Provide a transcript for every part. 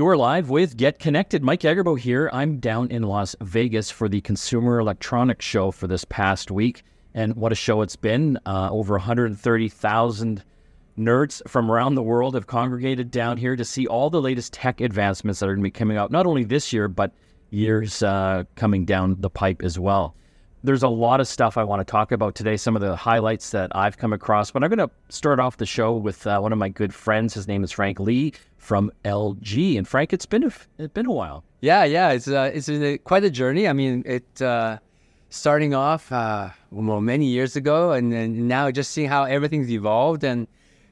You're live with Get Connected. Mike Agerbo here. I'm down in Las Vegas for the Consumer Electronics Show for this past week. And what a show it's been. Uh, over 130,000 nerds from around the world have congregated down here to see all the latest tech advancements that are going to be coming out, not only this year, but years uh, coming down the pipe as well. There's a lot of stuff I want to talk about today, some of the highlights that I've come across. But I'm going to start off the show with uh, one of my good friends. His name is Frank Lee from LG. And Frank, it's been a, it's been a while. Yeah, yeah, it's uh, it's a, quite a journey. I mean, it uh, starting off uh, well many years ago, and, and now just seeing how everything's evolved, and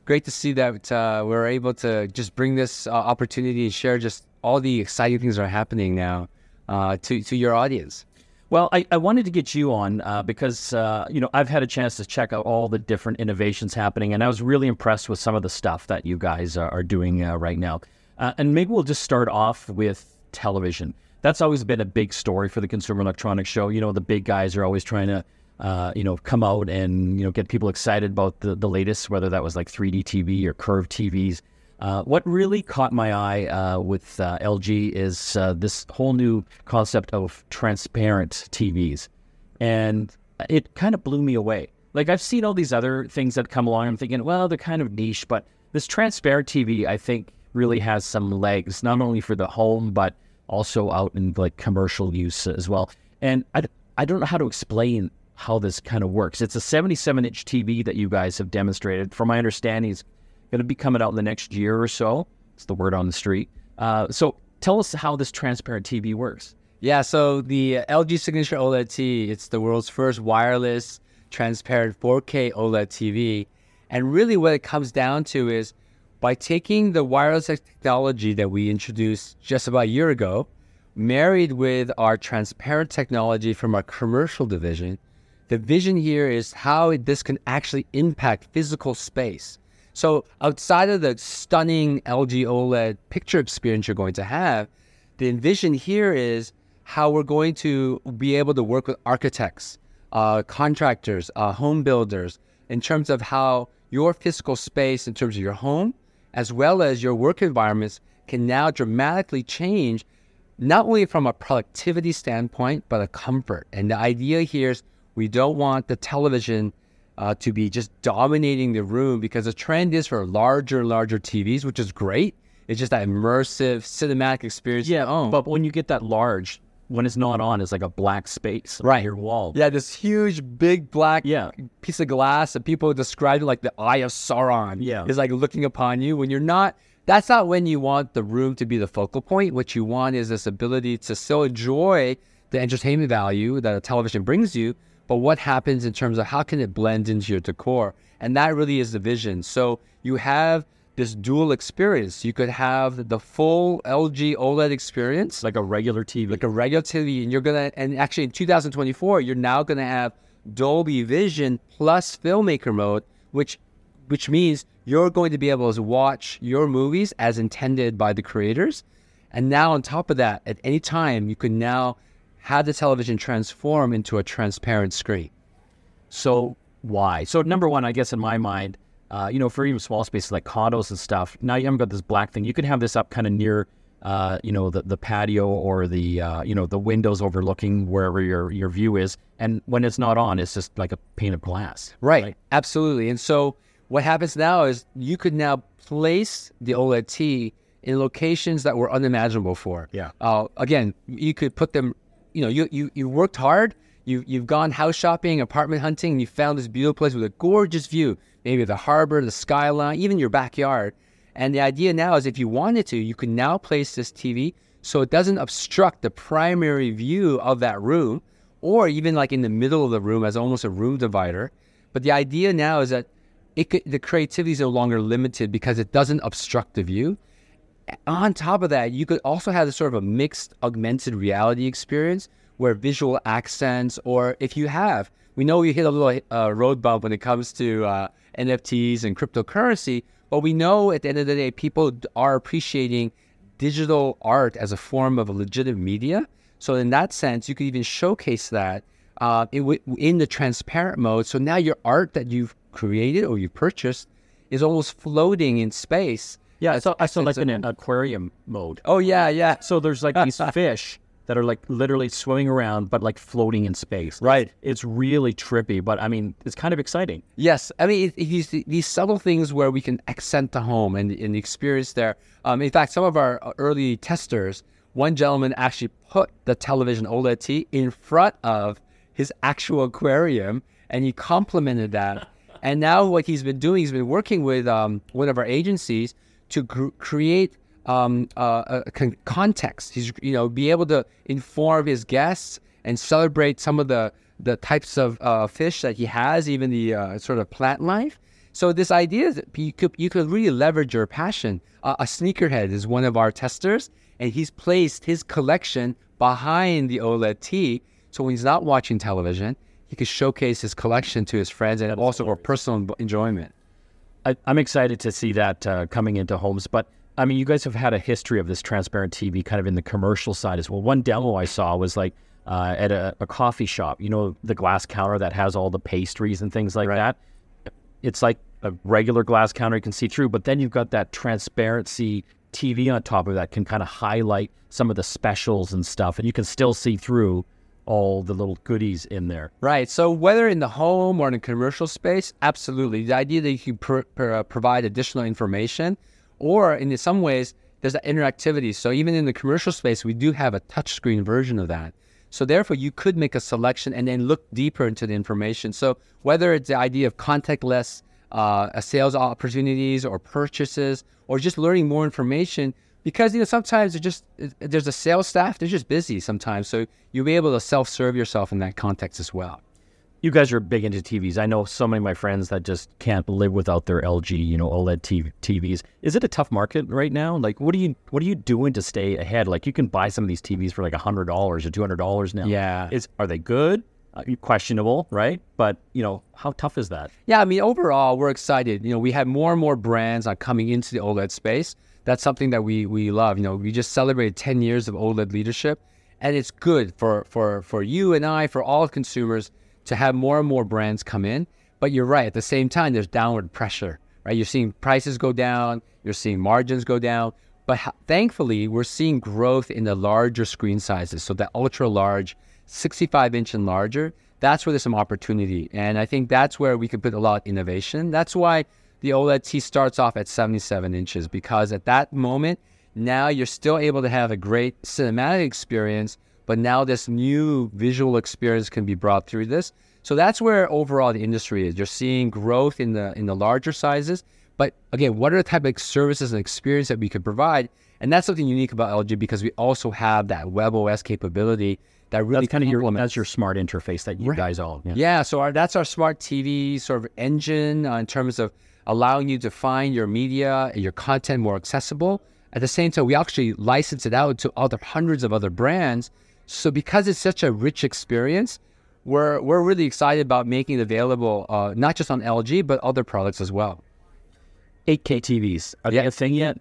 great to see that uh, we're able to just bring this uh, opportunity and share just all the exciting things that are happening now to to your audience. Well, I, I wanted to get you on uh, because uh, you know I've had a chance to check out all the different innovations happening, and I was really impressed with some of the stuff that you guys are, are doing uh, right now. Uh, and maybe we'll just start off with television. That's always been a big story for the Consumer Electronics Show. You know, the big guys are always trying to uh, you know come out and you know get people excited about the the latest, whether that was like 3D TV or curved TVs. Uh, what really caught my eye uh, with uh, LG is uh, this whole new concept of transparent TVs. And it kind of blew me away. Like, I've seen all these other things that come along. I'm thinking, well, they're kind of niche, but this transparent TV, I think, really has some legs, not only for the home, but also out in like commercial use as well. And I, I don't know how to explain how this kind of works. It's a 77 inch TV that you guys have demonstrated. From my understanding, it's going to be coming out in the next year or so. It's the word on the street. Uh, so tell us how this transparent TV works. Yeah, so the LG Signature OLED T, it's the world's first wireless transparent 4K OLED TV. And really what it comes down to is by taking the wireless technology that we introduced just about a year ago, married with our transparent technology from our commercial division, the vision here is how this can actually impact physical space. So outside of the stunning LG OLED picture experience you're going to have, the envision here is how we're going to be able to work with architects, uh, contractors, uh, home builders, in terms of how your physical space, in terms of your home, as well as your work environments, can now dramatically change, not only from a productivity standpoint, but a comfort. And the idea here is we don't want the television uh, to be just dominating the room because the trend is for larger and larger TVs, which is great. It's just that immersive cinematic experience. Yeah, oh. but when you get that large, when it's not on, it's like a black space right your wall. Yeah, this huge, big black yeah. piece of glass that people describe it like the eye of Sauron. Yeah, is like looking upon you when you're not. That's not when you want the room to be the focal point. What you want is this ability to still enjoy the entertainment value that a television brings you, but what happens in terms of how can it blend into your decor? And that really is the vision. So you have this dual experience. You could have the full LG OLED experience, like a regular TV, like a regular TV, and you're gonna. And actually, in 2024, you're now gonna have Dolby Vision plus Filmmaker mode, which which means you're going to be able to watch your movies as intended by the creators. And now, on top of that, at any time, you can now have the television transform into a transparent screen. So why? So number one, I guess in my mind, uh, you know, for even small spaces like condos and stuff, now you haven't got this black thing. You can have this up kind of near, uh, you know, the, the patio or the, uh, you know, the windows overlooking wherever your, your view is. And when it's not on, it's just like a pane of glass. Right. right. Absolutely. And so what happens now is you could now place the OLED T in locations that were unimaginable before. Yeah. Uh, again, you could put them you know, you, you, you worked hard, you, you've gone house shopping, apartment hunting, and you found this beautiful place with a gorgeous view, maybe the harbor, the skyline, even your backyard. And the idea now is if you wanted to, you could now place this TV so it doesn't obstruct the primary view of that room, or even like in the middle of the room as almost a room divider. But the idea now is that it could, the creativity is no longer limited because it doesn't obstruct the view on top of that, you could also have this sort of a mixed augmented reality experience where visual accents, or if you have, we know you hit a little uh, road bump when it comes to uh, NFTs and cryptocurrency, but we know at the end of the day, people are appreciating digital art as a form of a legitimate media. So in that sense, you could even showcase that uh, in, in the transparent mode. So now your art that you've created or you've purchased is almost floating in space Yeah, so I saw like in an aquarium mode. Oh yeah, yeah. So there's like these fish that are like literally swimming around, but like floating in space. Right. It's really trippy, but I mean, it's kind of exciting. Yes, I mean it, it, these these subtle things where we can accent the home and, and the experience there. Um, in fact, some of our uh, early testers, one gentleman actually put the television OLED T in front of his actual aquarium, and he complimented that. And now what he's been doing, he's been working with um, one of our agencies to gr- create um, uh, a con- context. He's you know be able to inform his guests and celebrate some of the the types of uh, fish that he has, even the uh, sort of plant life. So this idea is that you could you could really leverage your passion. Uh, a sneakerhead is one of our testers, and he's placed his collection behind the OLED T. So when he's not watching television, he could showcase his collection to his friends and also for personal enjoyment. I, I'm excited to see that uh, coming into homes. But I mean, you guys have had a history of this transparent TV kind of in the commercial side as well. One demo I saw was like uh, at a, a coffee shop, you know, the glass counter that has all the pastries and things like Right. that. It's like a regular glass counter you can see through, but then you've got that transparency TV on top of that can kind of highlight some of the specials and stuff, and you can still see through all the little goodies in there. Right. So whether in the home or in a commercial space, absolutely. The idea that you can pr- pr- uh, provide additional information, or in some ways, there's that interactivity. So even in the commercial space, we do have a touchscreen version of that. So therefore, you could make a selection and then look deeper into the information. So whether it's the idea of contactless uh, sales opportunities or purchases, or just learning more information, because you know sometimes just there's a sales staff they're just busy sometimes. So you'll be able to self-serve yourself in that context as well. You guys are big into TVs. I know so many of my friends that just can't live without their LG, you know, OLED TV, TVs. Is it a tough market right now? Like, what are you what are you doing to stay ahead? Like, you can buy some of these TVs for like hundred dollars or two hundred dollars now. Yeah. is are they good? Uh, questionable, right? But you know, how tough is that? Yeah, I mean, overall, we're excited. You know, we have more and more brands are coming into the OLED space. That's something that we we love. You know, we just celebrated 10 years of OLED leadership, and it's good for for for you and I, for all consumers, to have more and more brands come in. But you're right. At the same time, there's downward pressure. Right? You're seeing prices go down. You're seeing margins go down. But ha- thankfully, we're seeing growth in the larger screen sizes. So the ultra large, 65 inch and larger, that's where there's some opportunity. And I think that's where we could put a lot of innovation. That's why the OLED T starts off at 77 inches, because at that moment, now you're still able to have a great cinematic experience, but now this new visual experience can be brought through this. So that's where overall the industry is. You're seeing growth in the in the larger sizes, but again, what are the type of services and experience that we could provide? And that's something unique about LG because we also have that WebOS capability that really That's kind of your that's your smart interface that you guys all. Yeah. yeah, so our, that's our smart TV sort of engine uh, in terms of allowing you to find your media, and your content more accessible. At the same time, we actually license it out to other hundreds of other brands. So because it's such a rich experience, we're we're really excited about making it available uh, not just on LG but other products as well. 8K TVs are Yeah. they a thing yet?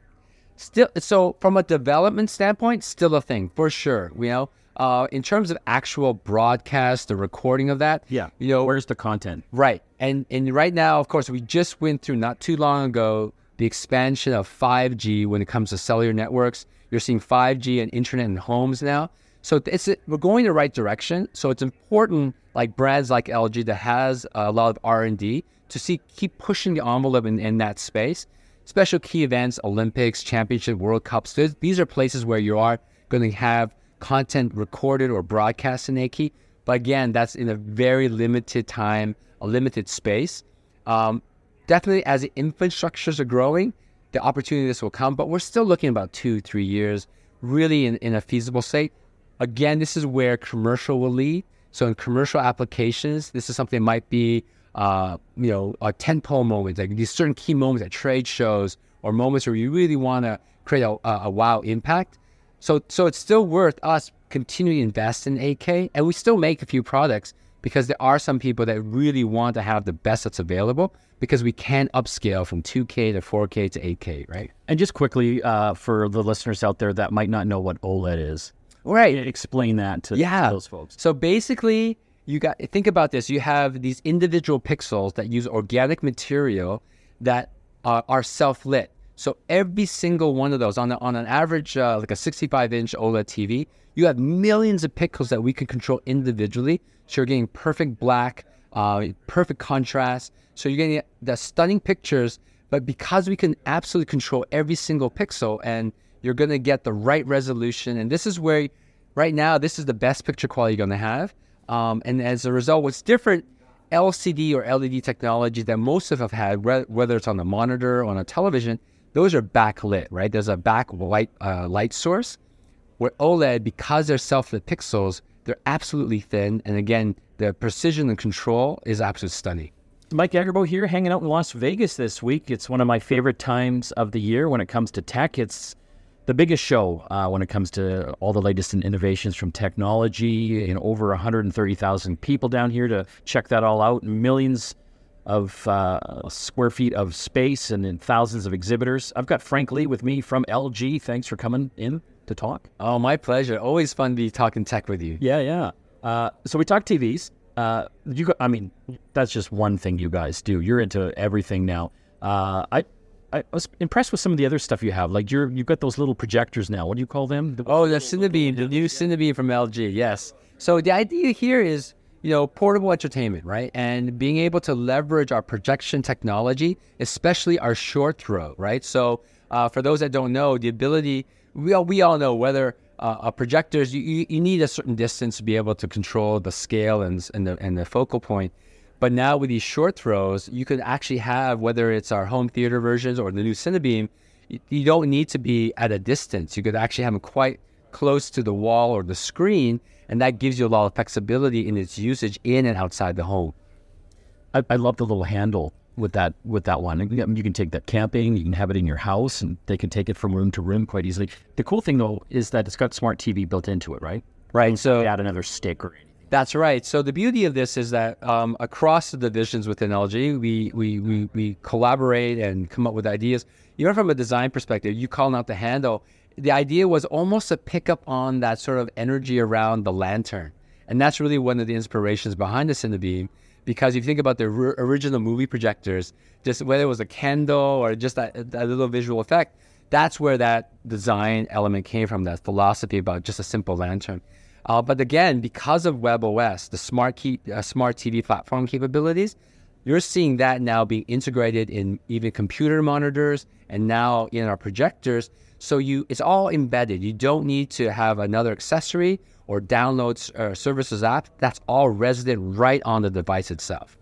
Still, so from a development standpoint, still a thing for sure. You know, uh, in terms of actual broadcast, the recording of that, Yeah. you know, Where's the content? Right. And and right now, of course, we just went through not too long ago the expansion of 5G when it comes to cellular networks. You're seeing 5G and internet in homes now. So it's we're going the right direction. So it's important, like brands like LG that has a lot of R and D to see keep pushing the envelope in, in that space. Special key events, Olympics, Championship, World Cups. These are places where you are going to have content recorded or broadcast in 8K. But again, that's in a very limited time, a limited space. Um, definitely, as the infrastructures are growing, the opportunities will come. But we're still looking about two, three years, really in, in a feasible state. Again, this is where commercial will lead. So in commercial applications, this is something that might be, uh, you know, a tentpole moment, like these certain key moments at trade shows or moments where you really want to create a, a, wow impact. So, so it's still worth us continuing to invest in 8K, and we still make a few products because there are some people that really want to have the best that's available because we can upscale from 2K to 4K to 8K, right? And just quickly uh, for the listeners out there that might not know what OLED is, Right. explain that to Yeah. those folks. So basically, you got think about this. You have these individual pixels that use organic material that are, are self lit. So every single one of those on, a, on an average, uh, like a 65 inch OLED TV, you have millions of pixels that we can control individually. So you're getting perfect black, uh, perfect contrast. So you're getting the stunning pictures, but because we can absolutely control every single pixel and you're going to get the right resolution. And this is where, right now, this is the best picture quality you're going to have. Um, and as a result, what's different, LCD or LED technology that most of have had, whether it's on the monitor or on a television, those are backlit, right? There's a backlight uh, light source. Where OLED, because they're self-lit pixels, they're absolutely thin. And again, the precision and control is absolutely stunning. Mike Agerbo here, hanging out in Las Vegas this week. It's one of my favorite times of the year when it comes to tech. It's the biggest show uh, when it comes to all the latest in innovations from technology. And over 130,000 people down here to check that all out. Millions of uh, square feet of space and, and thousands of exhibitors. I've got Frank Lee with me from LG. Thanks for coming in to talk. Oh, my pleasure. Always fun to be talking tech with you. Yeah, yeah. Uh, so we talk TVs. Uh, you, I mean, that's just one thing you guys do. You're into everything now. Uh, I, I was impressed with some of the other stuff you have. Like you're, you've got those little projectors now. What do you call them? The, oh, the Cinebeam, the new Cinebeam from LG. Yes. So the idea here is, you know, portable entertainment, right? And being able to leverage our projection technology, especially our short throw, right? So uh, for those that don't know, the ability we all, we all know whether uh, projectors you, you, need a certain distance to be able to control the scale and, and the and the focal point. But now with these short throws, you could actually have whether it's our home theater versions or the new Cinebeam, you, don't need to be at a distance. You could actually have them quite close to the wall or the screen, and that gives you a lot of flexibility in its usage in and outside the home. I, I love the little handle with that with that one. You can take that camping. You can have it in your house, and they can take it from room to room quite easily. The cool thing though is that it's got smart TV built into it, right? Right. So add another stick or. That's right. So the beauty of this is that um, across the divisions within LG, we, we we we collaborate and come up with ideas. Even from a design perspective, you calling out the handle. The idea was almost to pick up on that sort of energy around the lantern, and that's really one of the inspirations behind the Cinebeam because if you think about the r- original movie projectors, just whether it was a candle or just that, that little visual effect, that's where that design element came from, that philosophy about just a simple lantern. Uh, but again, because of WebOS, the smart, key, uh, smart TV platform capabilities, you're seeing that now being integrated in even computer monitors and now in our projectors. So you, it's all embedded. You don't need to have another accessory or download uh, services app, that's all resident right on the device itself.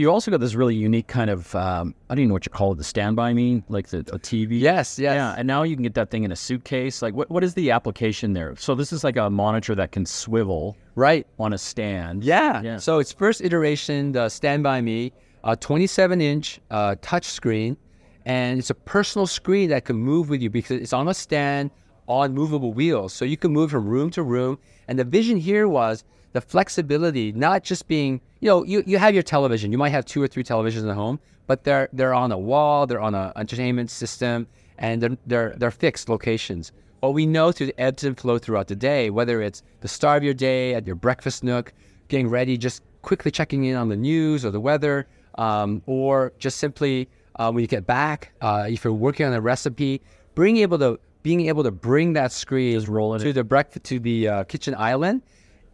You also got this really unique kind of um, I don't even know what you call it, the standby me, like the a TV. Yes, yes. Yeah, and now you can get that thing in a suitcase. Like, what, what is the application there? So this is like a monitor that can swivel right on a stand. Yeah. yeah. So its first iteration, the Standby Me, a 27 inch uh, touch screen, and it's a personal screen that can move with you because it's on a stand on movable wheels. So you can move from room to room. And the vision here was the flexibility, not just being, you know, you, you have your television. You might have two or three televisions at home, but they're they're on a wall, they're on an entertainment system, and they're, they're, they're fixed locations. What we know through the ebbs and flow throughout the day, whether it's the start of your day at your breakfast nook, getting ready, just quickly checking in on the news or the weather, um, or just simply uh, when you get back, uh, if you're working on a recipe, being able to being able to bring that screen to the breakfast to the uh, kitchen island.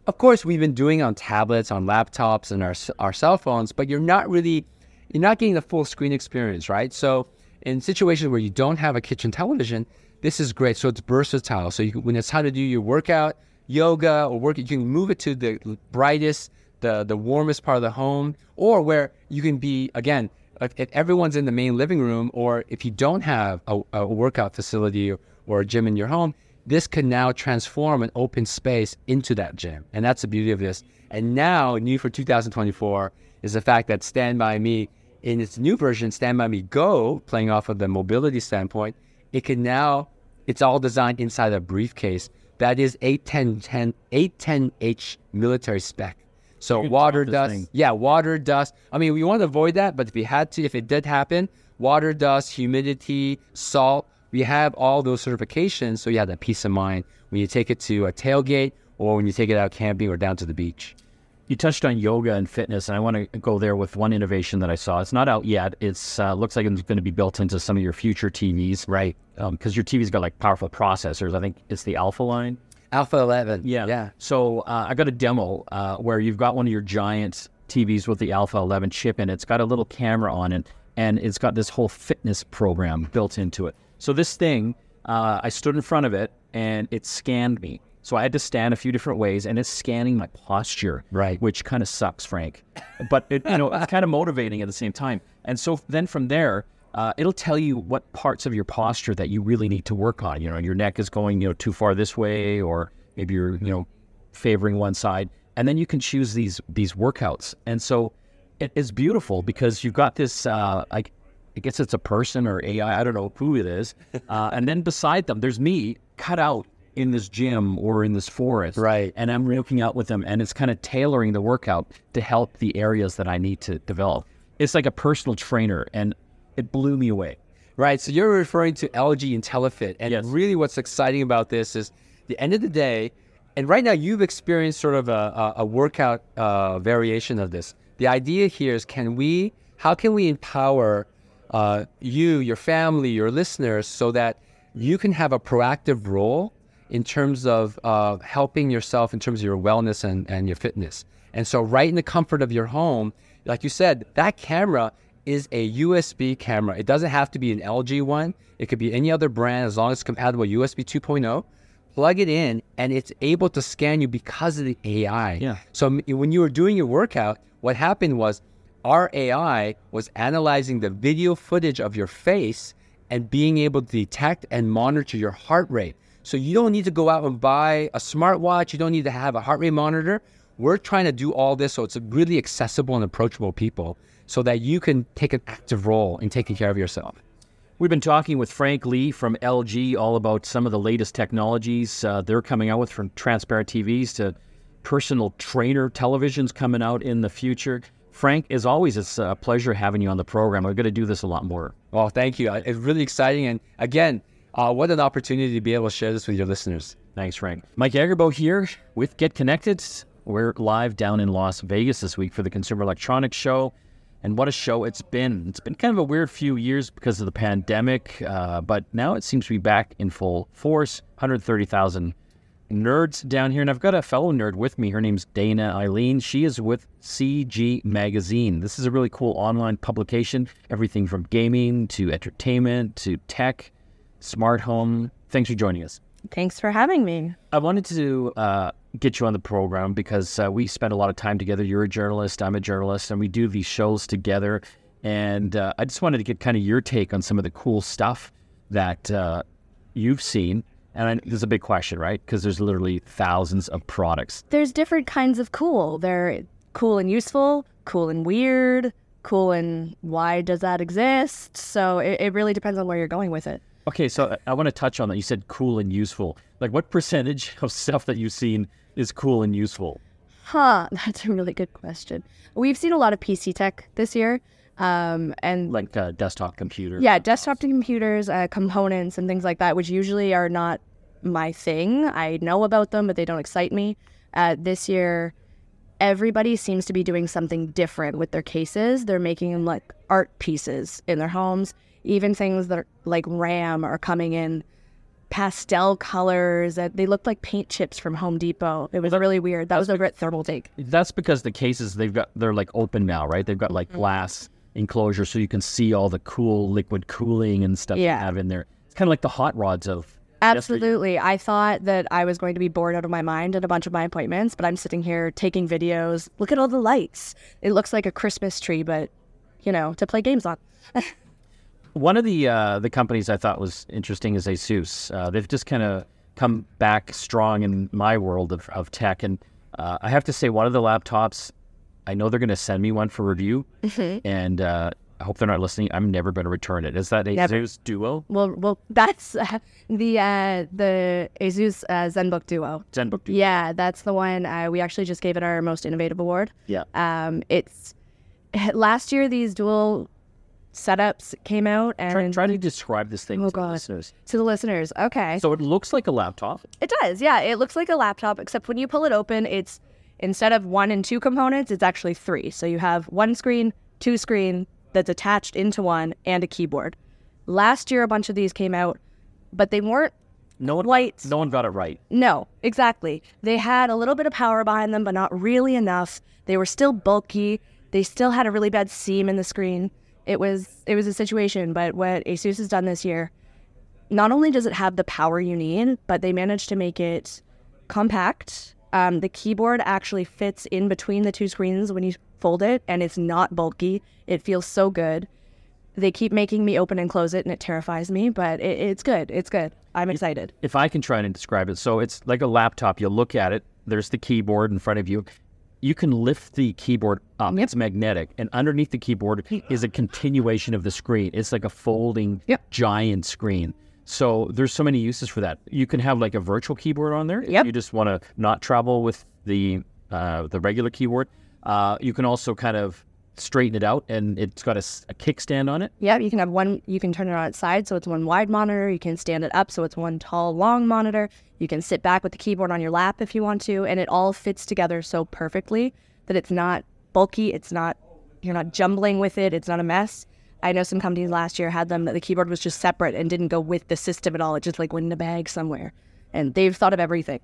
Of course, we've been doing on tablets, on laptops, and our our cell phones, but you're not really you're not getting the full screen experience, right? So in situations where you don't have a kitchen television, this is great. So it's versatile. So you, when it's time to do your workout, yoga, or work, you can move it to the brightest, the the warmest part of the home, or where you can be again if, if, everyone's in the main living room, or if you don't have a, a workout facility or, or, a gym in your home, this can now transform an open space into that gym. And that's the beauty of this. And now, new for 2024 is the fact that Stand By Me, in its new version, Stand By Me Go, playing off of the mobility standpoint, it can now, it's all designed inside a briefcase that is 810, 810H military spec. So water, dust. Thing. Yeah, water, dust. I mean, we want to avoid that, but if we had to, if it did happen, water, dust, humidity, salt, we have all those certifications. So you have that peace of mind when you take it to a tailgate or when you take it out camping or down to the beach. You touched on yoga and fitness, and I want to go there with one innovation that I saw. It's not out yet. It's uh, looks like it's going to be built into some of your future TVs, Right. Because your TV's got like powerful processors. I think it's the Alpha line. Alpha 11. Yeah. Yeah. So uh, I got a demo uh, where you've got one of your giant TVs with the Alpha 11 chip in it. It's got a little camera on it, and it's got this whole fitness program built into it. So this thing, uh, I stood in front of it, and it scanned me. So I had to stand a few different ways, and it's scanning my posture, Right. Which kind of sucks, Frank. But it, you know, it's kind of motivating at the same time. And so then from there, uh, it'll tell you what parts of your posture that you really need to work on. You know, your neck is going, you know, too far this way, or maybe you're, you know, favoring one side, and then you can choose these these workouts. And so it is beautiful because you've got this. Uh, I, I guess it's a person or AI. I don't know who it is. Uh, and then beside them, there's me cut out in this gym or in this forest. Right. And I'm working out with them, and it's kind of tailoring the workout to help the areas that I need to develop. It's like a personal trainer, and it blew me away. Right. So you're referring to LG IntelliFit. And Yes. really what's exciting about this is the end of the day, and right now you've experienced sort of a, a, a workout uh, variation of this. The idea here is can we, how can we empower uh, you, your family, your listeners so that you can have a proactive role in terms of uh, helping yourself in terms of your wellness and, and your fitness. And so, right in the comfort of your home, like you said, that camera is a USB camera. It doesn't have to be an LG one. It could be any other brand as long as it's compatible with USB 2.0. Plug it in, and it's able to scan you because of the AI. Yeah. So when you were doing your workout, what happened was our AI was analyzing the video footage of your face and being able to detect and monitor your heart rate. So you don't need to go out and buy a smartwatch. You don't need to have a heart rate monitor. We're trying to do all this so it's really accessible and approachable people so that you can take an active role in taking care of yourself. We've been talking with Frank Lee from LG all about some of the latest technologies uh, they're coming out with from transparent TVs to personal trainer televisions coming out in the future. Frank, as always, it's a pleasure having you on the program. We're going to do this a lot more. Well, thank you. Uh, It's really exciting. And again, uh, what an opportunity to be able to share this with your listeners. Thanks, Frank. Mike Agerbo here with Get Connected. We're live down in Las Vegas this week for the Consumer Electronics Show. And what a show it's been. It's been kind of a weird few years because of the pandemic, uh, but now it seems to be back in full force. 130,000 nerds down here. And I've got a fellow nerd with me. Her name's Dana Eileen. She is with CG Magazine. This is a really cool online publication, everything from gaming to entertainment to tech, smart home. Thanks for joining us. Thanks for having me. I wanted to uh, get you on the program because uh, we spend a lot of time together. You're a journalist, I'm a journalist, and we do these shows together. And uh, I just wanted to get kind of your take on some of the cool stuff that uh, you've seen. And I, there's a big question, right? Because there's literally thousands of products. There's different kinds of cool. They're cool and useful, cool and weird, cool and why does that exist? So it, it really depends on where you're going with it. Okay, so I- I want to touch on that. You said cool and useful. Like, what percentage of stuff that you've seen is cool and useful? Huh, that's a really good question. We've seen a lot of PC tech this year. Um, and Like uh, desktop computer. yeah, desktop computers, uh, components, and things like that, which usually are not my thing. I know about them, but they don't excite me. Uh, this year, everybody seems to be doing something different with their cases. They're making them like art pieces in their homes. Even things that are like RAM are coming in pastel colors that they look like paint chips from Home Depot. It was really weird. That was over at Thermaltake. That's because the cases they've got they're like open now, right? They've got like Mm-hmm. glass enclosure, so you can see all the cool liquid cooling and stuff you have in there. It's kind of like the hot rods of Absolutely. I thought that I was going to be bored out of my mind at a bunch of my appointments, but I'm sitting here taking videos. Look at all the lights. It looks like a Christmas tree, but you know, to play games on. One of the uh, the companies I thought was interesting is ASUS. Uh, they've just kind of come back strong in my world of, of tech, and uh, I have to say, one of the laptops, I know they're going to send me one for review, and uh, I hope they're not listening. I'm never going to return it. Is that. ASUS Duo Well, well, that's uh, the uh, the Asus uh, ZenBook Duo. ZenBook Duo? Yeah, that's the one. Uh, we actually just gave it our most innovative award. Yeah. Um, it's last year these dual setups came out, and Try, try to describe this thing Oh, to the listeners. to the listeners, okay. So it looks like a laptop. It does, yeah. It looks like a laptop, except when you pull it open, it's instead of one and two components, it's actually three. So you have one screen, two screen that's attached into one, and a keyboard. Last year, a bunch of these came out, but they weren't No one, White. no one got it right. no, exactly. They had a little bit of power behind them, but not really enough. They were still bulky. They still had a really bad seam in the screen. It was it was a situation, but what Asus has done this year, not only does it have the power you need, but they managed to make it compact. Um, the keyboard actually fits in between the two screens when you fold it, and it's not bulky. It feels so good. They keep making me open and close it, and it terrifies me, but it, it's good. It's good. I'm excited. If I can try and describe it, so it's like a laptop. You look at it. There's the keyboard in front of you. You can lift the keyboard up. Yep. It's magnetic, and underneath the keyboard is a continuation of the screen. It's like a folding Yep. giant screen. So there's so many uses for that. You can have like a virtual keyboard on there. if You just want to not travel with the uh, the regular keyboard. Uh, you can also kind of straighten it out, and it's got a kickstand on it. Yeah, you can have one, you can turn it on its side so it's one wide monitor. You can stand it up so it's one tall, long monitor. You can sit back with the keyboard on your lap if you want to. And it all fits together so perfectly that it's not bulky. It's not, you're not jumbling with it. It's not a mess. I know some companies last year had them that the keyboard was just separate and didn't go with the system at all. It just like went in a bag somewhere. And they've thought of everything.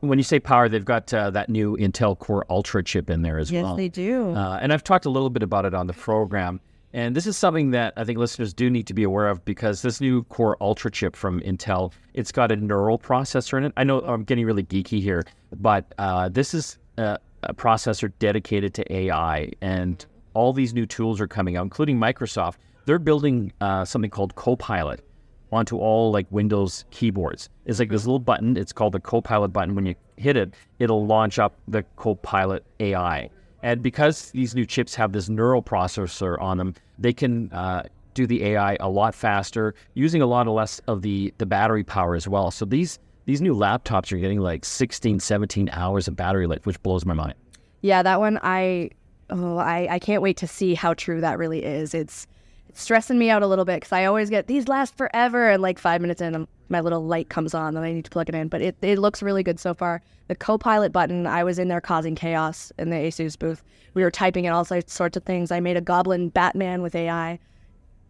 When you say power, they've got uh, that new Intel Core Ultra chip in there as well. Yes, they do. Uh, and I've talked a little bit about it on the program. And this is something that I think listeners do need to be aware of because this new Core Ultra chip from Intel, it's got a neural processor in it. I know I'm getting really geeky here, but uh, this is a, a processor dedicated to AI. And all these new tools are coming out, including Microsoft. They're building uh, something called Copilot onto all like Windows keyboards. It's like this little button. It's called the Copilot button. When you hit it, it'll launch up the Copilot AI. And because these new chips have this neural processor on them, they can uh, do the AI a lot faster, using a lot less of the the battery power as well. So these these new laptops are getting like 16, 17 hours of battery life, which blows my mind. Yeah, that one I oh I, I can't wait to see how true that really is. It's it's stressing me out a little bit because I always get these last forever and like five minutes in my little light comes on and I need to plug it in. But it, it looks really good so far. The co-pilot button, I was in there causing chaos in the Asus booth. We were typing in all sorts of things. I made a goblin Batman with AI.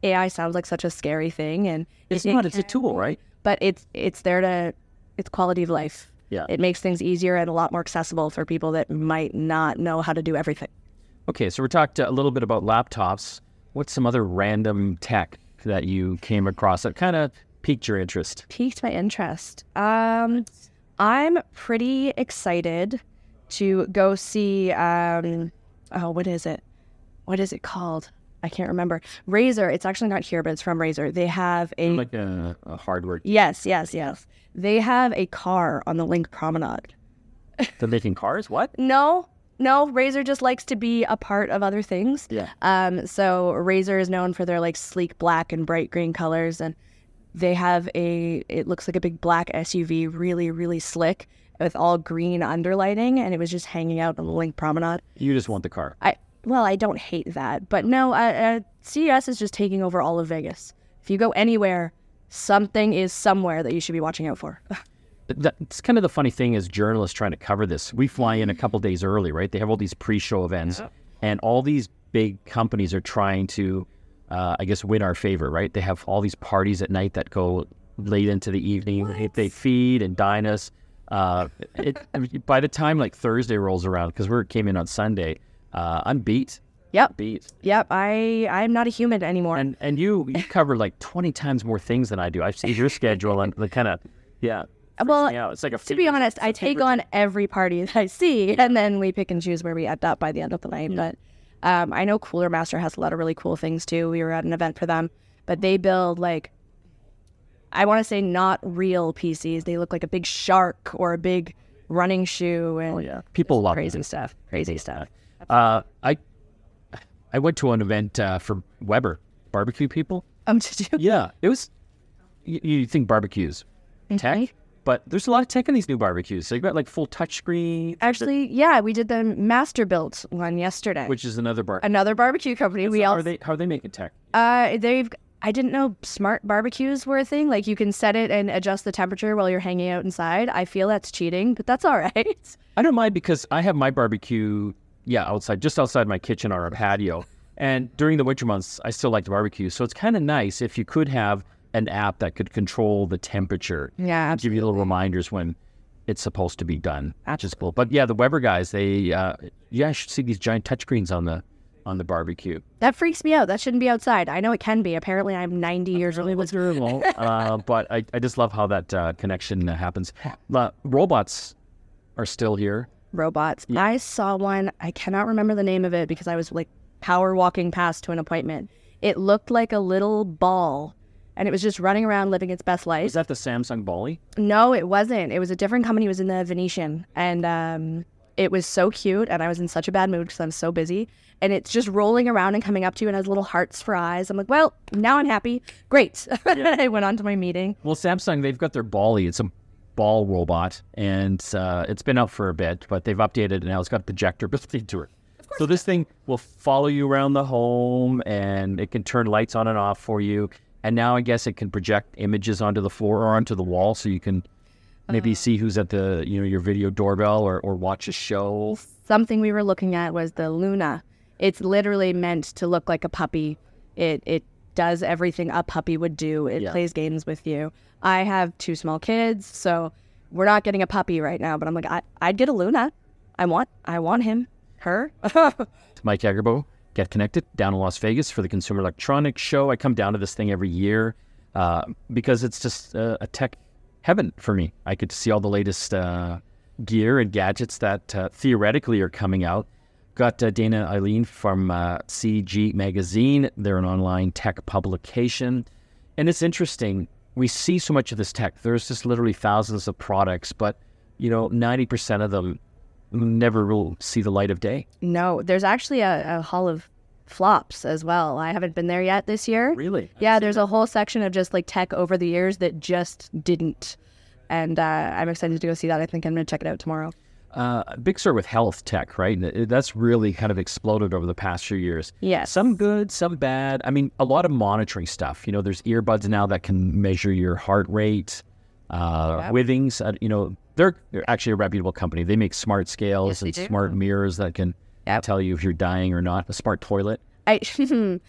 AI sounds like such a scary thing and It's it- not. It's a tool, right? but it's it's there to it's quality of life. Yeah. It makes things easier and a lot more accessible for people that might not know how to do everything. Okay, so we talked a little bit about laptops. What's some other random tech that you came across that kind of piqued your interest? Piqued my interest. Um, I'm pretty excited to go see. Um, oh, what is it? What is it called? I can't remember. Razer. It's actually not here, but it's from Razer. They have a Like a, a hardware. yes, yes, yes. They have a car on the LINQ Promenade. They're making cars. What? No, no. Razer just likes to be a part of other things. Yeah. Um, so Razer is known for their like sleek black and bright green colors, and they have a. It looks like a big black SUV, really, really slick, with all green underlighting, and it was just hanging out on the LINQ Promenade. You just want the car. I well, I don't hate that, but no, uh, uh, CES is just taking over all of Vegas. If you go anywhere, something is somewhere that you should be watching out for. That's kind of the funny thing as journalists trying to cover this. We fly in a couple days early, right? They have all these pre-show events, and all these big companies are trying to, uh, I guess, win our favor, right? They have all these parties at night that go late into the evening. If they feed and dine us, uh, it, by the time like Thursday rolls around, because we came in on Sunday, uh, I'm beat. Yep, Beat. yep. I I'm not a human anymore. And and you you cover like twenty times more things than I do. I've seen your schedule and the kind of yeah. Well, Yeah, it's like a to be honest, I take on every party that I see, and then we pick and choose where we end up by the end of the night. But um, I know Cooler Master has a lot of really cool things too. We were at an event for them, but they build like I want to say not real PCs. They look like a big shark or a big running shoe, and Oh yeah, people love crazy it. stuff. Crazy stuff. Uh, I I went to an event uh, for Weber barbecue people. Um, did you? Yeah, it was. You, you think barbecues tech, but there's a lot of tech in these new barbecues. So you've got like full touchscreen, Actually, yeah, we did the Masterbuilt one yesterday. which is another bar. Another barbecue company. we how all are they? How are they making tech? Uh, they've I didn't know smart barbecues were a thing. Like you can set it and adjust the temperature while you're hanging out inside. I feel that's cheating, but that's all right. I don't mind because I have my barbecue, yeah, outside, just outside my kitchen or a patio. And during the winter months, I still like to barbecue. So it's kind of nice if you could have an app that could control the temperature. Yeah, Give you little reminders when it's supposed to be done. That's just cool. But yeah, the Weber guys, they, uh, yeah, I should see these giant touchscreens on the on the barbecue. That freaks me out. That shouldn't be outside. I know it can be. Apparently, I'm 90 years old. uh, but I, I just love how that uh, connection uh, happens. Uh, robots are still here. Robots. I saw one. I cannot remember the name of it because I was like power walking past to an appointment. It looked like a little ball and it was just running around living its best life. Is that the Samsung Ballie? No, it wasn't. It was a different company. It was in the Venetian, and um, it was so cute. And I was in such a bad mood because I'm so busy. And it's just rolling around and coming up to you and has little hearts for eyes. I'm like, well, now I'm happy. Great. I went on to my meeting. Well, Samsung, they've got their Ballie. It's a ball robot, and uh, it's been out for a bit, but they've updated it now. It's got a projector built into it. So this thing will follow you around the home, and it can turn lights on and off for you. And now I guess it can project images onto the floor or onto the wall, so you can maybe uh. see who's at the you know your video doorbell or, or watch a show. Something we were looking at was the Loona. It's literally meant to look like a puppy. It it does everything a puppy would do. It Yeah. plays games with you. I have two small kids, so we're not getting a puppy right now. But I'm like, I, I'd get a Loona. I want I want him, her. Mike Agerbo, Get Connected, down in Las Vegas for the Consumer Electronics Show. I come down to this thing every year uh, because it's just uh, a tech heaven for me. I get to see all the latest uh, gear and gadgets that uh, theoretically are coming out. Got uh, Dana Eileen from uh, CG Magazine. They're an online tech publication. And it's interesting. We see so much of this tech. There's just literally thousands of products, but you know, 90% of them never will see the light of day. no, there's actually a, a hall of flops as well. I haven't been there yet this year. Really? Yeah, there's a whole section of just like tech over the years that just didn't. And uh, I'm excited to go see that. I think I'm going to check it out tomorrow. Uh, big story with health tech, right? That's really kind of exploded over the past few years. Yes. Some good, some bad. I mean, a lot of monitoring stuff. You know, there's earbuds now that can measure your heart rate. Uh. Withings, uh, you know, they're, they're actually a reputable company. They make smart scales Yes, and do. smart mirrors that can Yep. tell you if you're dying or not. A smart toilet. I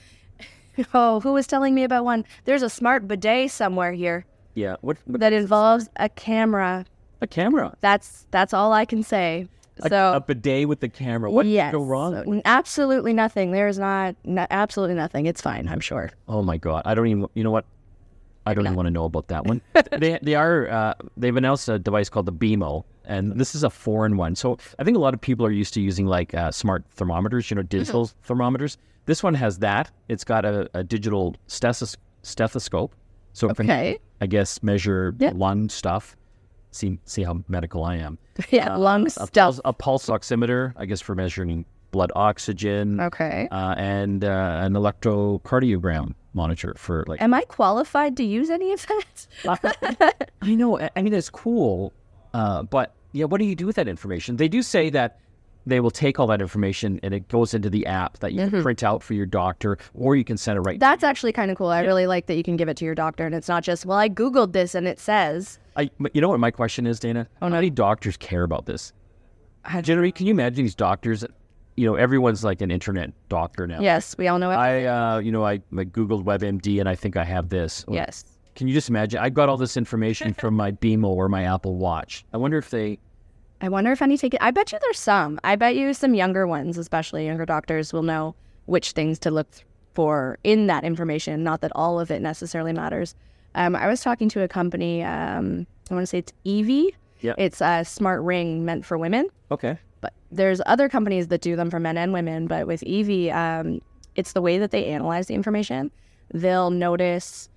oh, who was telling me about one? There's a smart bidet somewhere here Yeah. What? what that involves a camera. a camera. That's that's all I can say. A, So a bidet with the camera. What yes, go wrong? so absolutely nothing. There's not, no, absolutely nothing. It's fine. I'm sure. Oh my god! I don't even. You know what? I don't even want to know about that one. they they are uh, they've announced a device called the BeamO, and this is a foreign one. So I think a lot of people are used to using like uh, smart thermometers, you know, digital thermometers. This one has that. It's got a, a digital stethos- stethoscope, so it can, Okay. I guess measure Yeah. lung stuff. See see how medical I am. Yeah, lung A stuff. pulse, a pulse oximeter, I guess, for measuring blood oxygen Okay. uh, and uh, an electrocardiogram monitor for like. Am I qualified to use any of that? I know. I I mean, it's cool, uh, but yeah, what do you do with that information? They do say that they will take all that information and it goes into the app that you can print out for your doctor, or you can send it right. That's actually kind of cool. I really like that you can give it to your doctor and it's not just, well, I Googled this and it says. I, you know what my question is, Dana? Oh, How many doctors care about this? I- Generally, can you imagine these doctors? You know, everyone's like an internet doctor now. Yes, we all know it. I, uh, you know, I, googled WebMD and I think I have this. Yes. Can you just imagine? I got all this information from my BeamO or my Apple Watch. I wonder if they. I wonder if any take it. I bet you there's some. I bet you some younger ones, especially younger doctors, will know which things to look for in that information. Not that all of it necessarily matters. Um, I was talking to a company. Um, I want to say it's Evie. Yeah. It's a smart ring meant for women. Okay. But there's other companies that do them for men and women. But with Evie, um, it's the way that they analyze the information. They'll notice,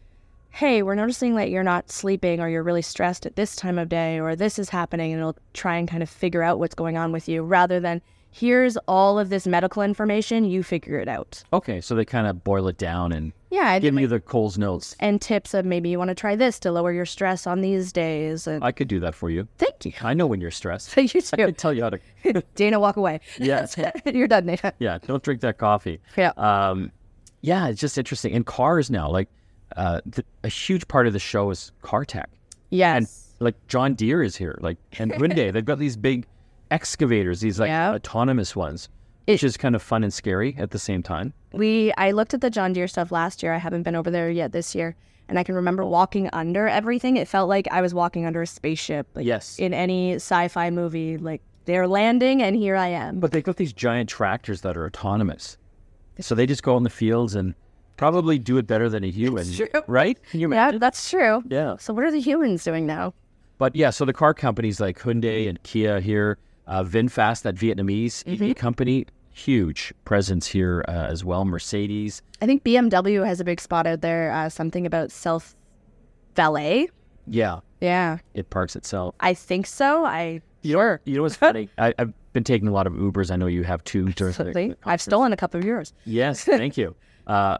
hey, we're noticing that you're not sleeping or you're really stressed at this time of day or this is happening. And it'll try and kind of figure out what's going on with you rather than here's all of this medical information, you figure it out. Okay. So they kind of boil it down and Yeah. I give me the Coles notes. and tips of maybe you want to try this to lower your stress on these days. And I could do that for you. thank you. I know when you're stressed. you I could tell you how to. Dana, walk away. Yes. You're done, Dana. Yeah. Don't drink that coffee. Yeah. Um, yeah. It's just interesting. In cars now, like uh, a huge part of the show is car tech. Yes. And like John Deere is here, like and Hyundai, they've got these big excavators, these like Yeah. autonomous ones, which is kind of fun and scary at the same time. we I looked at the John Deere stuff last year. I haven't been over there yet this year. And I can remember walking under everything. It felt like I was walking under a spaceship. Like Yes. in any sci-fi movie. Like they're landing and here I am. But they've got these giant tractors that are autonomous, so they just go in the fields and probably do it better than a human, true. right? Can you yeah, that's true. Yeah. So what are the humans doing now? But yeah, so the car companies like Hyundai and Kia here, uh, VinFast, that Vietnamese Mm-hmm. EV company, huge presence here uh, as well. Mercedes, I think BMW has a big spot out there. Uh, something about self valet. yeah, Yeah, it parks itself. I think so. I You know, you know what's funny? I, I've been taking a lot of Ubers. I know you have too. absolutely. I've stolen a couple of yours. Yes, thank you. Uh,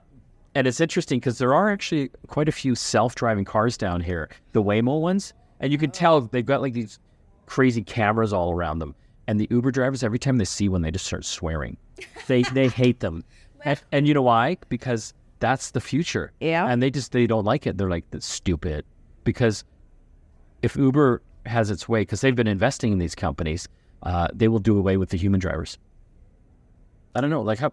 and it's interesting because there are actually quite a few self-driving cars down here, the Waymo ones, and you can tell they've got like these crazy cameras all around them. And the Uber drivers, every time they see one, they just start swearing. They they hate them, and, and you know why? Because that's the future. Yeah. And they just they don't like it. They're like that's stupid, because if Uber has its way, because they've been investing in these companies, uh, they will do away with the human drivers. I don't know, like how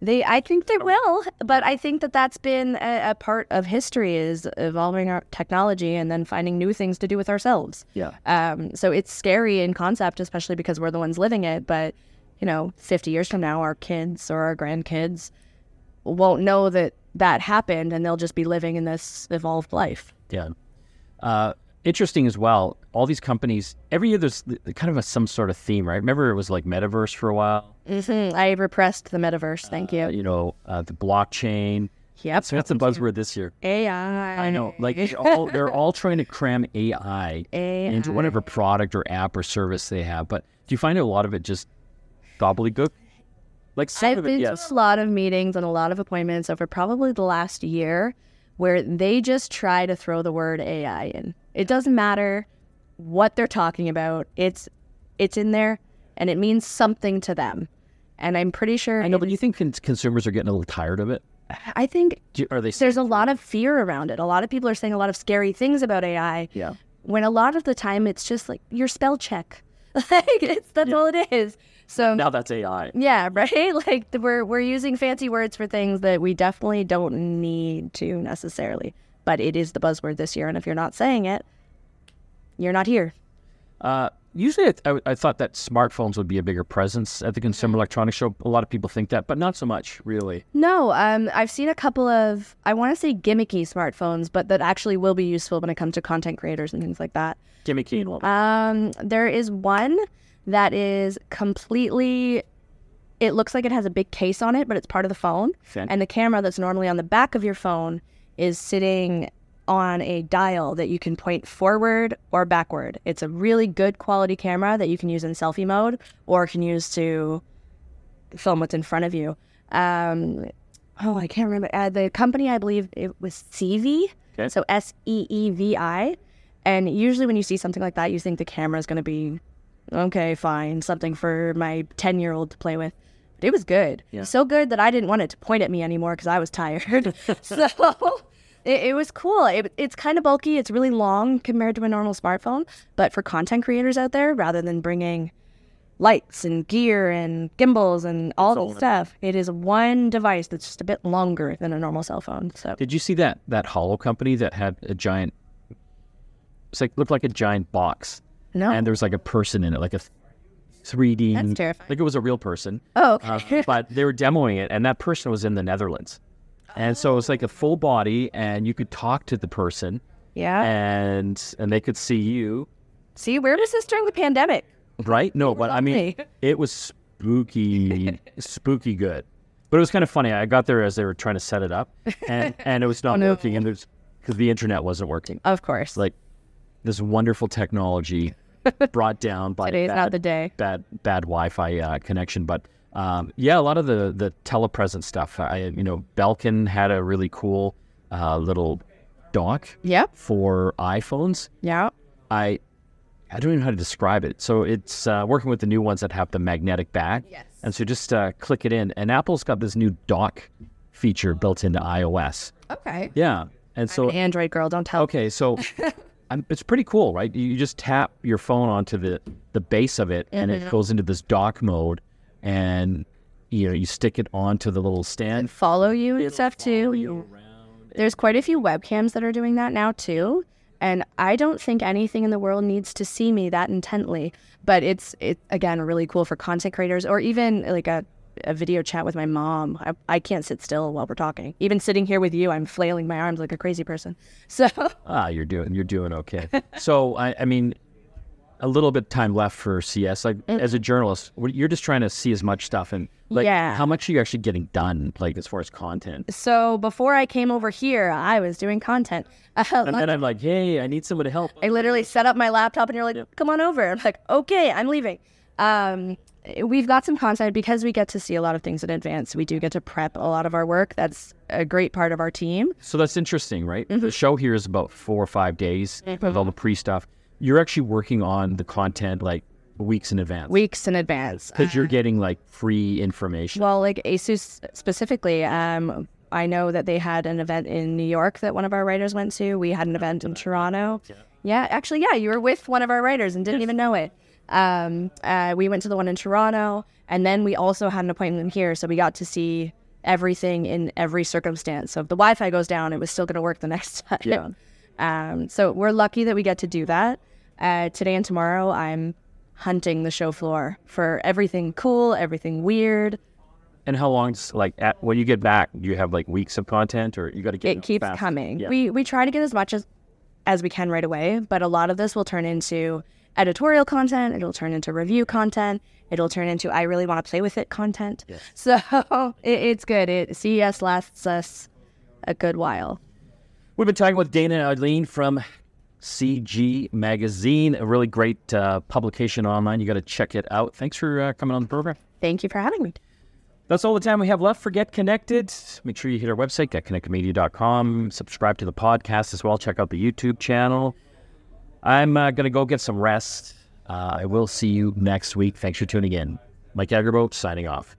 They, I think they will, but I think that that's been a, a part of history is evolving our technology and then finding new things to do with ourselves. Yeah. Um, so it's scary in concept, especially because we're the ones living it. But you know, 50 years from now, our kids or our grandkids won't know that that happened, and they'll just be living in this evolved life. Yeah. Uh, interesting as well. All these companies, every year there's kind of a, some sort of theme, right? Remember it was like metaverse for a while, hmm I repressed the metaverse. Thank uh, you. you know, uh, the blockchain. Yep. So that's the buzzword this year. AI. I know. Like they're all, they're all trying to cram AI, AI. into whatever product or app or service they have. But do you find a lot of it just gobbledygook? Like some I've of it, been yes. to a lot of meetings and a lot of appointments over probably the last year where they just try to throw the word AI in. It doesn't matter what they're talking about. It's it's in there and it means something to them. And I'm pretty sure I know, but you think cons- consumers are getting a little tired of it? I think you, are they? there's a lot of fear around it. A lot of people are saying a lot of scary things about AI. Yeah. When a lot of the time it's just like your spell check. like it's that's all it is. So Now that's AI. Yeah, right. Like the- we're we're using fancy words for things that we definitely don't need to necessarily. But it is the buzzword this year, and if you're not saying it, you're not here. Uh, usually, I, I, I thought that smartphones would be a bigger presence at the Consumer Electronics Show. A lot of people think that, but not so much, really. No, um, I've seen a couple of I want to say gimmicky smartphones, but that actually will be useful when it comes to content creators and things like that. Gimmicky and all. Um, there is one that is completely. It looks like it has a big case on it, but it's part of the phone. And the camera that's normally on the back of your phone is sitting on a dial that you can point forward or backward. It's a really good quality camera that you can use in selfie mode or can use to film what's in front of you. Um, oh, I can't remember. Uh, the company, I believe it was CV. Okay. So S E E V I. And usually when you see something like that, you think the camera is going to be, okay, fine, something for my 10 year old to play with. But it was good. Yeah. So good that I didn't want it to point at me anymore because I was tired. so it, it was cool. It, it's kind of bulky. It's really long compared to a normal smartphone. But for content creators out there, rather than bringing lights and gear and gimbals and all in- stuff, it is one device that's just a bit longer than a normal cell phone. So Did you see that that Holo company that had a giant? It's like looked like a giant box, no. and there was like a person in it, like a 3D. That's terrifying. Like it was a real person. oh, Uh, but they were demoing it, and that person was in the Netherlands, and so it was like a full body, and you could talk to the person, yeah. and and they could see you, See, where was this during the pandemic? right? No, but I mean, it was spooky, spooky good. But it was kind of funny. I got there as they were trying to set it up, and and it was not Oh, no. working, and there's because the internet wasn't working. Of course. Like this wonderful technology brought down by Today's bad, not the day. bad bad Wi-Fi uh, connection. But um, yeah, a lot of the the telepresence stuff. I you know Belkin had a really cool uh, little dock Yep. for iPhones. Yeah. I I don't even know how to describe it. So it's uh, working with the new ones that have the magnetic back. Yes. And so just uh, click it in, and Apple's got this new dock feature built into iOS. Okay. Yeah. And I'm so an Android girl. Don't tell. Okay, so um, it's pretty cool, right? You just tap your phone onto the the base of it, and Mm-hmm. it goes into this dock mode, and you know you stick it onto the little stand. Follow you and stuff too. There's quite a few webcams that are doing that now too. And I don't think anything in the world needs to see me that intently. But it's it again really cool for content creators or even like a, a video chat with my mom. I, I can't sit still while we're talking. Even sitting here with you, I'm flailing my arms like a crazy person. So Ah, you're doing you're doing okay. so I, I mean, a little bit time left for CES. Like Mm. as a journalist, you're just trying to see as much stuff and like Yeah. how much are you actually getting done? Like as far as content. so before I came over here, I was doing content. Uh, And then I'm like, hey, I need someone to help. I literally set up my laptop and you're like, come on over. I'm like, okay, I'm leaving. Um, we've got some content because we get to see a lot of things in advance. We do get to prep a lot of our work. That's a great part of our team. So that's interesting, right? Mm-hmm. The show here is about four or five days with all the pre stuff. You're actually working on the content like weeks in advance Weeks in advance. because you're getting like free information. Well, like Asus specifically, um, I know that they had an event in New York that one of our writers went to. We had an event in Toronto. Yeah, actually, yeah, you were with one of our writers and didn't even know it. Um, uh, we went to the one in Toronto, and then we also had an appointment here, so we got to see everything in every circumstance. So if the Wi-Fi goes down, it was still going to work the next time. Yeah. Um, so we're lucky that we get to do that. Uh, today and tomorrow, I'm hunting the show floor for everything cool, everything weird. and how long? Does, like at, when you get back, do you have like weeks of content, or you got to get it keeps fast? coming. Yeah. We we try to get as much as as we can right away, but a lot of this will turn into editorial content. It'll turn into review content. It'll turn into I really want to play with it content. So it, it's good. It CES lasts us a good while. We've been talking with Dana and Eileen from CG Magazine, a really great uh, publication online. You got to check it out. Thanks for uh, coming on the program. Thank you for having me. That's all the time we have left for Get Connected. Make sure you hit our website, getconnectedmedia.com. Subscribe to the podcast as well. Check out the YouTube channel. I'm uh, going to go get some rest. Uh, I will see you next week. Thanks for tuning in. Mike Agerbo signing off.